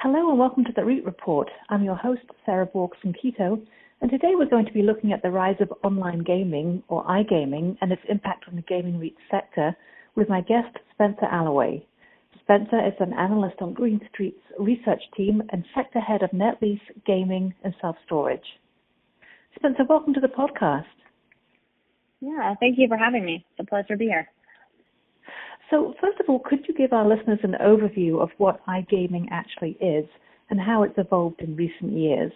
Hello and welcome to the REIT Report. I'm your host, Sarah Borchersen-Keto, and today we're going to be looking at the rise of online gaming, or iGaming, and its impact on the gaming REIT sector with my guest, Spencer Allaway. Spencer is an analyst on Green Street's research team and sector head of net lease, gaming, and self-storage. Spencer, welcome to the podcast. Yeah, thank you for having me. It's a pleasure to be here. So, first of all, could you give our listeners an overview of what iGaming actually is and how it's evolved in recent years?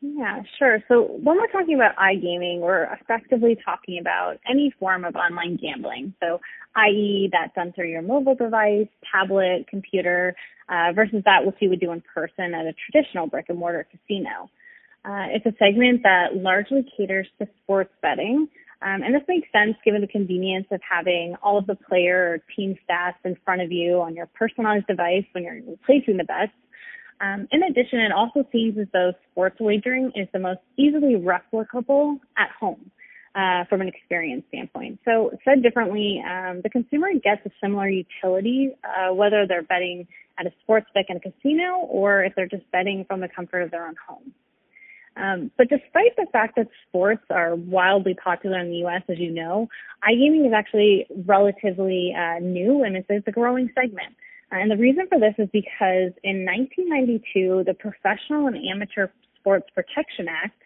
Yeah, sure. So, when we're talking about iGaming, we're effectively talking about any form of online gambling. So, i.e., that's done through your mobile device, tablet, computer, uh, versus that which you would do in person at a traditional brick and mortar casino. Uh, it's a segment that largely caters to sports betting, um, and this makes sense given the convenience of having all of the player or team stats in front of you on your personalized device when you're placing the bets. Um, in addition, it also seems as though sports wagering is the most easily replicable at home uh, from an experience standpoint. So, said differently, um, the consumer gets a similar utility uh, whether they're betting at a sports book in a casino or if they're just betting from the comfort of their own home. Um, but despite the fact that sports are wildly popular in the U.S., as you know, iGaming is actually relatively uh, new and it's, it's, a growing segment. Uh, and the reason for this is because in 1992, the Professional and Amateur Sports Protection Act,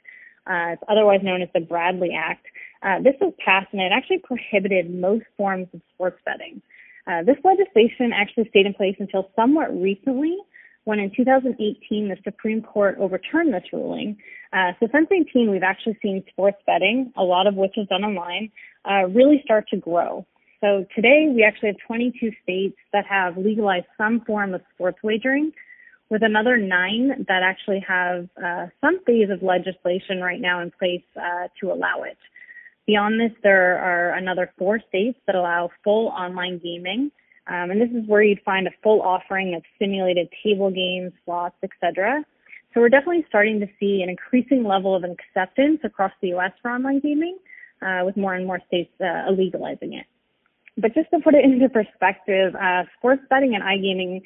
uh, it's otherwise known as the Bradley Act, uh, this was passed and it actually prohibited most forms of sports betting. Uh, this legislation actually stayed in place until somewhat recently, when in 2018 the Supreme Court overturned this ruling. Uh, so since 18, we've actually seen sports betting, a lot of which is done online, uh, really start to grow. So today we actually have 22 states that have legalized some form of sports wagering, with another nine that actually have uh, some phase of legislation right now in place uh, to allow it. Beyond this, there are another four states that allow full online gaming, um, and this is where you'd find a full offering of simulated table games, slots, etc. So we're definitely starting to see an increasing level of acceptance across the U.S. for online gaming, uh, with more and more states uh, legalizing it. But just to put it into perspective, uh, sports betting and iGaming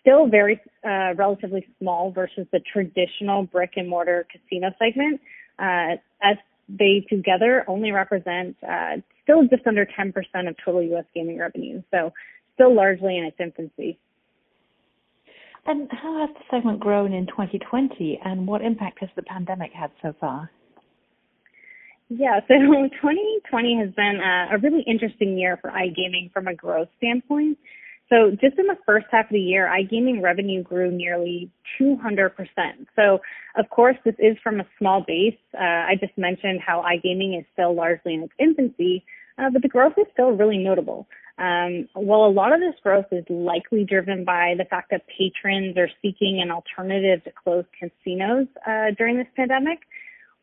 still very uh, relatively small versus the traditional brick and mortar casino segment, uh, as they together only represent uh, still just under 10% of total U.S. gaming revenue. So still largely in its infancy. And how has the segment grown in 2020, and what impact has the pandemic had so far? Yeah, so 2020 has been a, a really interesting year for iGaming from a growth standpoint. So just in the first half of the year, iGaming revenue grew nearly 200%. So of course, this is from a small base. Uh, I just mentioned how iGaming is still largely in its infancy, uh, but the growth is still really notable. Um, while a lot of this growth is likely driven by the fact that patrons are seeking an alternative to closed casinos uh, during this pandemic,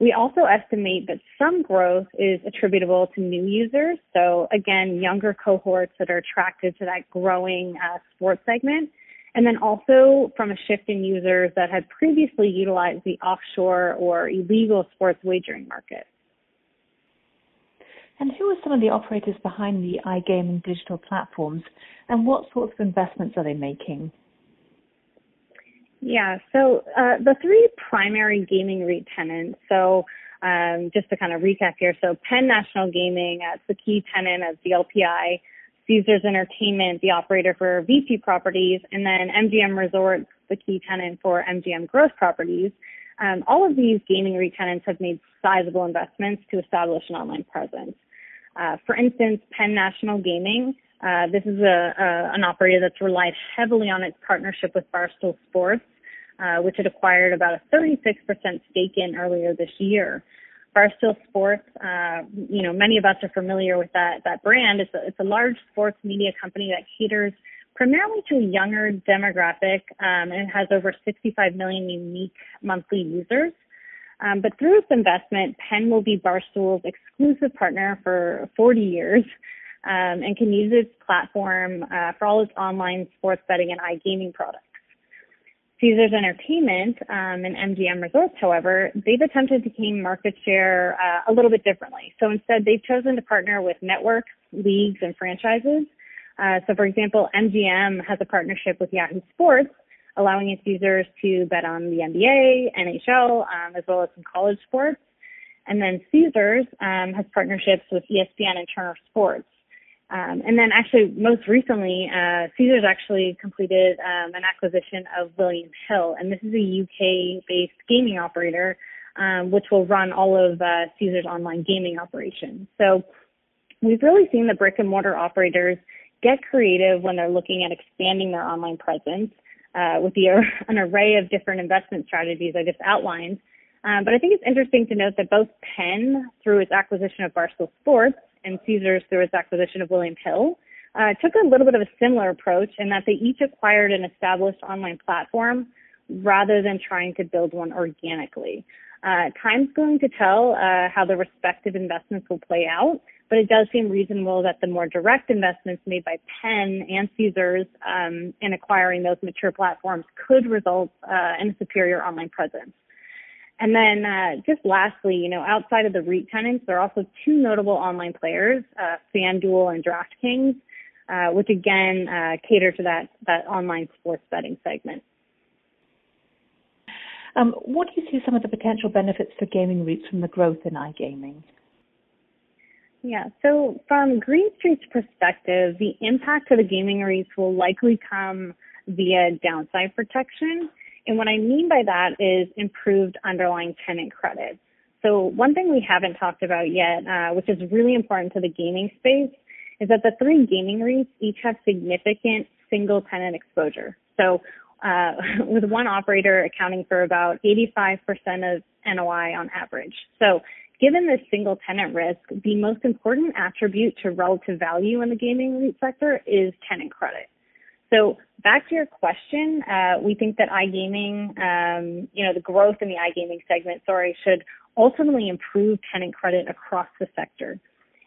we also estimate that some growth is attributable to new users. So again, younger cohorts that are attracted to that growing uh, sports segment. And then also from a shift in users that had previously utilized the offshore or illegal sports wagering market. And who are some of the operators behind the iGaming digital platforms and what sorts of investments are they making? Yeah, so uh, the three primary gaming REIT tenants, so um, just to kind of recap here, so Penn National Gaming as the key tenant of GLPI, Caesars Entertainment, the operator for VICI Properties, and then MGM Resorts, the key tenant for MGM Growth Properties. Um, all of these gaming REIT tenants have made sizable investments to establish an online presence. Uh, for instance, Penn National Gaming, uh, this is a, a, an operator that's relied heavily on its partnership with Barstool Sports, uh, which it acquired about a 36% stake in earlier this year. Barstool Sports, uh, you know, many of us are familiar with that that brand. It's a, it's a large sports media company that caters primarily to a younger demographic, um, and it has over 65 million unique monthly users. Um, but through its investment, Penn will be Barstool's exclusive partner for 40 years um, and can use its platform uh, for all its online sports betting and iGaming products. Caesars Entertainment um, and MGM Resorts, however, they've attempted to gain market share uh, a little bit differently. So instead, they've chosen to partner with networks, leagues, and franchises. Uh, so, for example, MGM has a partnership with Yahoo Sports, allowing its users to bet on the NBA, NHL, um, as well as some college sports. And then Caesars um, has partnerships with ESPN and Turner Sports. Um, and then actually most recently, uh, Caesars actually completed um, an acquisition of William Hill, and this is a UK-based gaming operator, um, which will run all of uh, Caesars online gaming operations. So we've really seen the brick and mortar operators get creative when they're looking at expanding their online presence uh, with the, an array of different investment strategies I just outlined. Um, but I think it's interesting to note that both Penn, through its acquisition of Barstool Sports, and Caesars through its acquisition of William Hill, uh, took a little bit of a similar approach in that they each acquired an established online platform rather than trying to build one organically. Uh, time's going to tell uh, how the respective investments will play out, but it does seem reasonable that the more direct investments made by Penn and Caesars um, in acquiring those mature platforms could result uh, in a superior online presence. And then uh, just lastly, you know, outside of the REIT tenants, there are also two notable online players, uh, FanDuel and DraftKings, uh, which again uh, cater to that that online sports betting segment. Um, what do you see some of the potential benefits for gaming REITs from the growth in iGaming? Yeah, so from Green Street's perspective, the impact to the gaming REITs will likely come via downside protection and what I mean by that is improved underlying tenant credit. So one thing we haven't talked about yet, uh, which is really important to the gaming space, is that the three gaming REITs each have significant single tenant exposure. So uh, with one operator accounting for about 85% of NOI on average. So given this single tenant risk, the most important attribute to relative value in the gaming REIT sector is tenant credit. So back to your question, uh, we think that iGaming, um, you know, the growth in the iGaming segment, sorry, should ultimately improve tenant credit across the sector.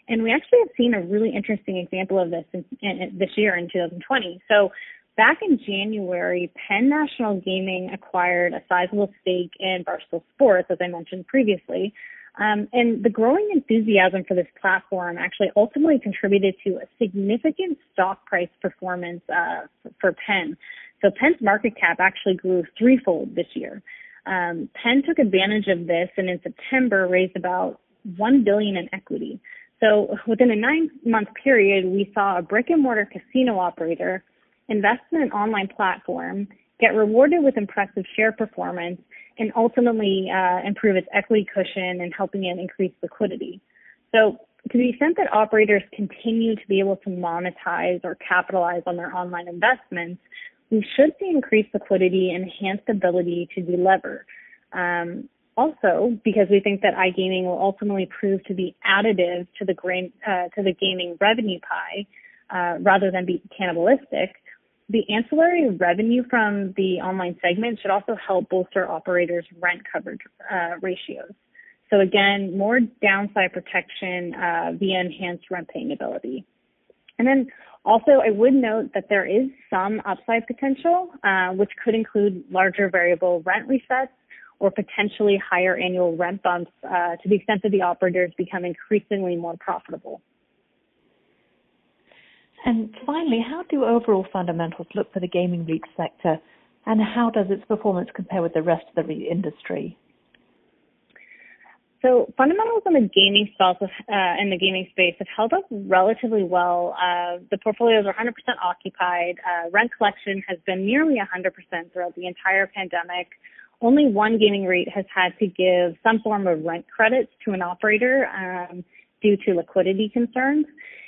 And we actually have seen a really interesting example of this in, in, this year in 2020. So back in January, Penn National Gaming acquired a sizable stake in Barstool Sports, as I mentioned previously, um, and the growing enthusiasm for this platform actually ultimately contributed to a significant stock price performance uh, for Penn. So Penn's market cap actually grew threefold this year. Um, Penn took advantage of this and in September raised about one billion in equity. So within a nine-month period, we saw a brick-and-mortar casino operator invest in an online platform, get rewarded with impressive share performance, and ultimately uh, improve its equity cushion and helping it increase liquidity. So to the extent that operators continue to be able to monetize or capitalize on their online investments, we should see increased liquidity and enhanced ability to delever. Um, also, because we think that iGaming will ultimately prove to be additive to the, grain, uh, to the gaming revenue pie uh, rather than be cannibalistic, the ancillary revenue from the online segment should also help bolster operators' rent coverage uh, ratios. So again, more downside protection uh, via enhanced rent paying ability. And then also, I would note that there is some upside potential, uh, which could include larger variable rent resets or potentially higher annual rent bumps uh, to the extent that the operators become increasingly more profitable. And finally, how do overall fundamentals look for the gaming REIT sector, and how does its performance compare with the rest of the REIT industry? So fundamentals in the gaming space, uh, in the gaming space have held up relatively well. Uh, the portfolios are 100% occupied. Uh, rent collection has been nearly 100% throughout the entire pandemic. Only one gaming REIT has had to give some form of rent credits to an operator um, due to liquidity concerns.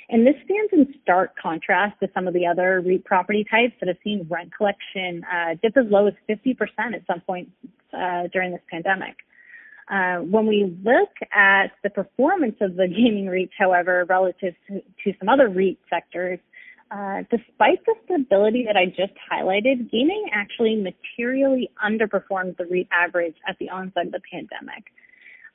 And this stands in stark contrast to some of the other REIT property types that have seen rent collection uh, dip as low as 50% at some point uh, during this pandemic. Uh, when we look at the performance of the gaming REITs, however, relative to, to some other REIT sectors, uh, despite the stability that I just highlighted, gaming actually materially underperformed the REIT average at the onset of the pandemic.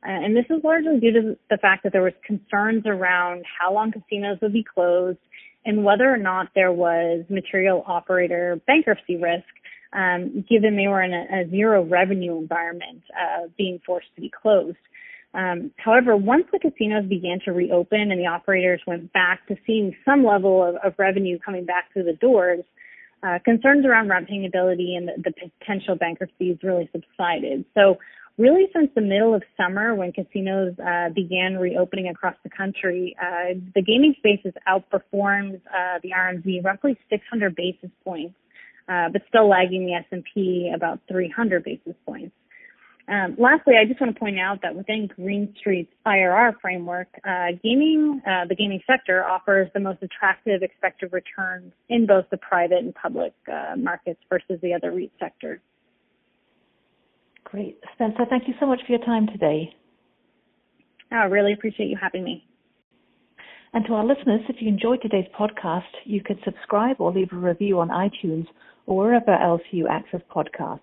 Uh, and this is largely due to the fact that there was concerns around how long casinos would be closed and whether or not there was material operator bankruptcy risk, um, given they were in a, a zero revenue environment, uh, being forced to be closed. Um, however, once the casinos began to reopen and the operators went back to seeing some level of, of revenue coming back through the doors, uh, concerns around rent ability and the, the potential bankruptcies really subsided. So really since the middle of summer when casinos uh, began reopening across the country, uh, the gaming space has outperformed uh, the RMZ roughly 600 basis points, uh, but still lagging the S&P about 300 basis points. Um, lastly, I just want to point out that within Green Street's IRR framework, uh, gaming, uh, the gaming sector offers the most attractive expected returns in both the private and public markets versus the other REIT sectors. Great. Spencer, thank you so much for your time today. I really appreciate you having me. And to our listeners, if you enjoyed today's podcast, you can subscribe or leave a review on iTunes or wherever else you access podcasts.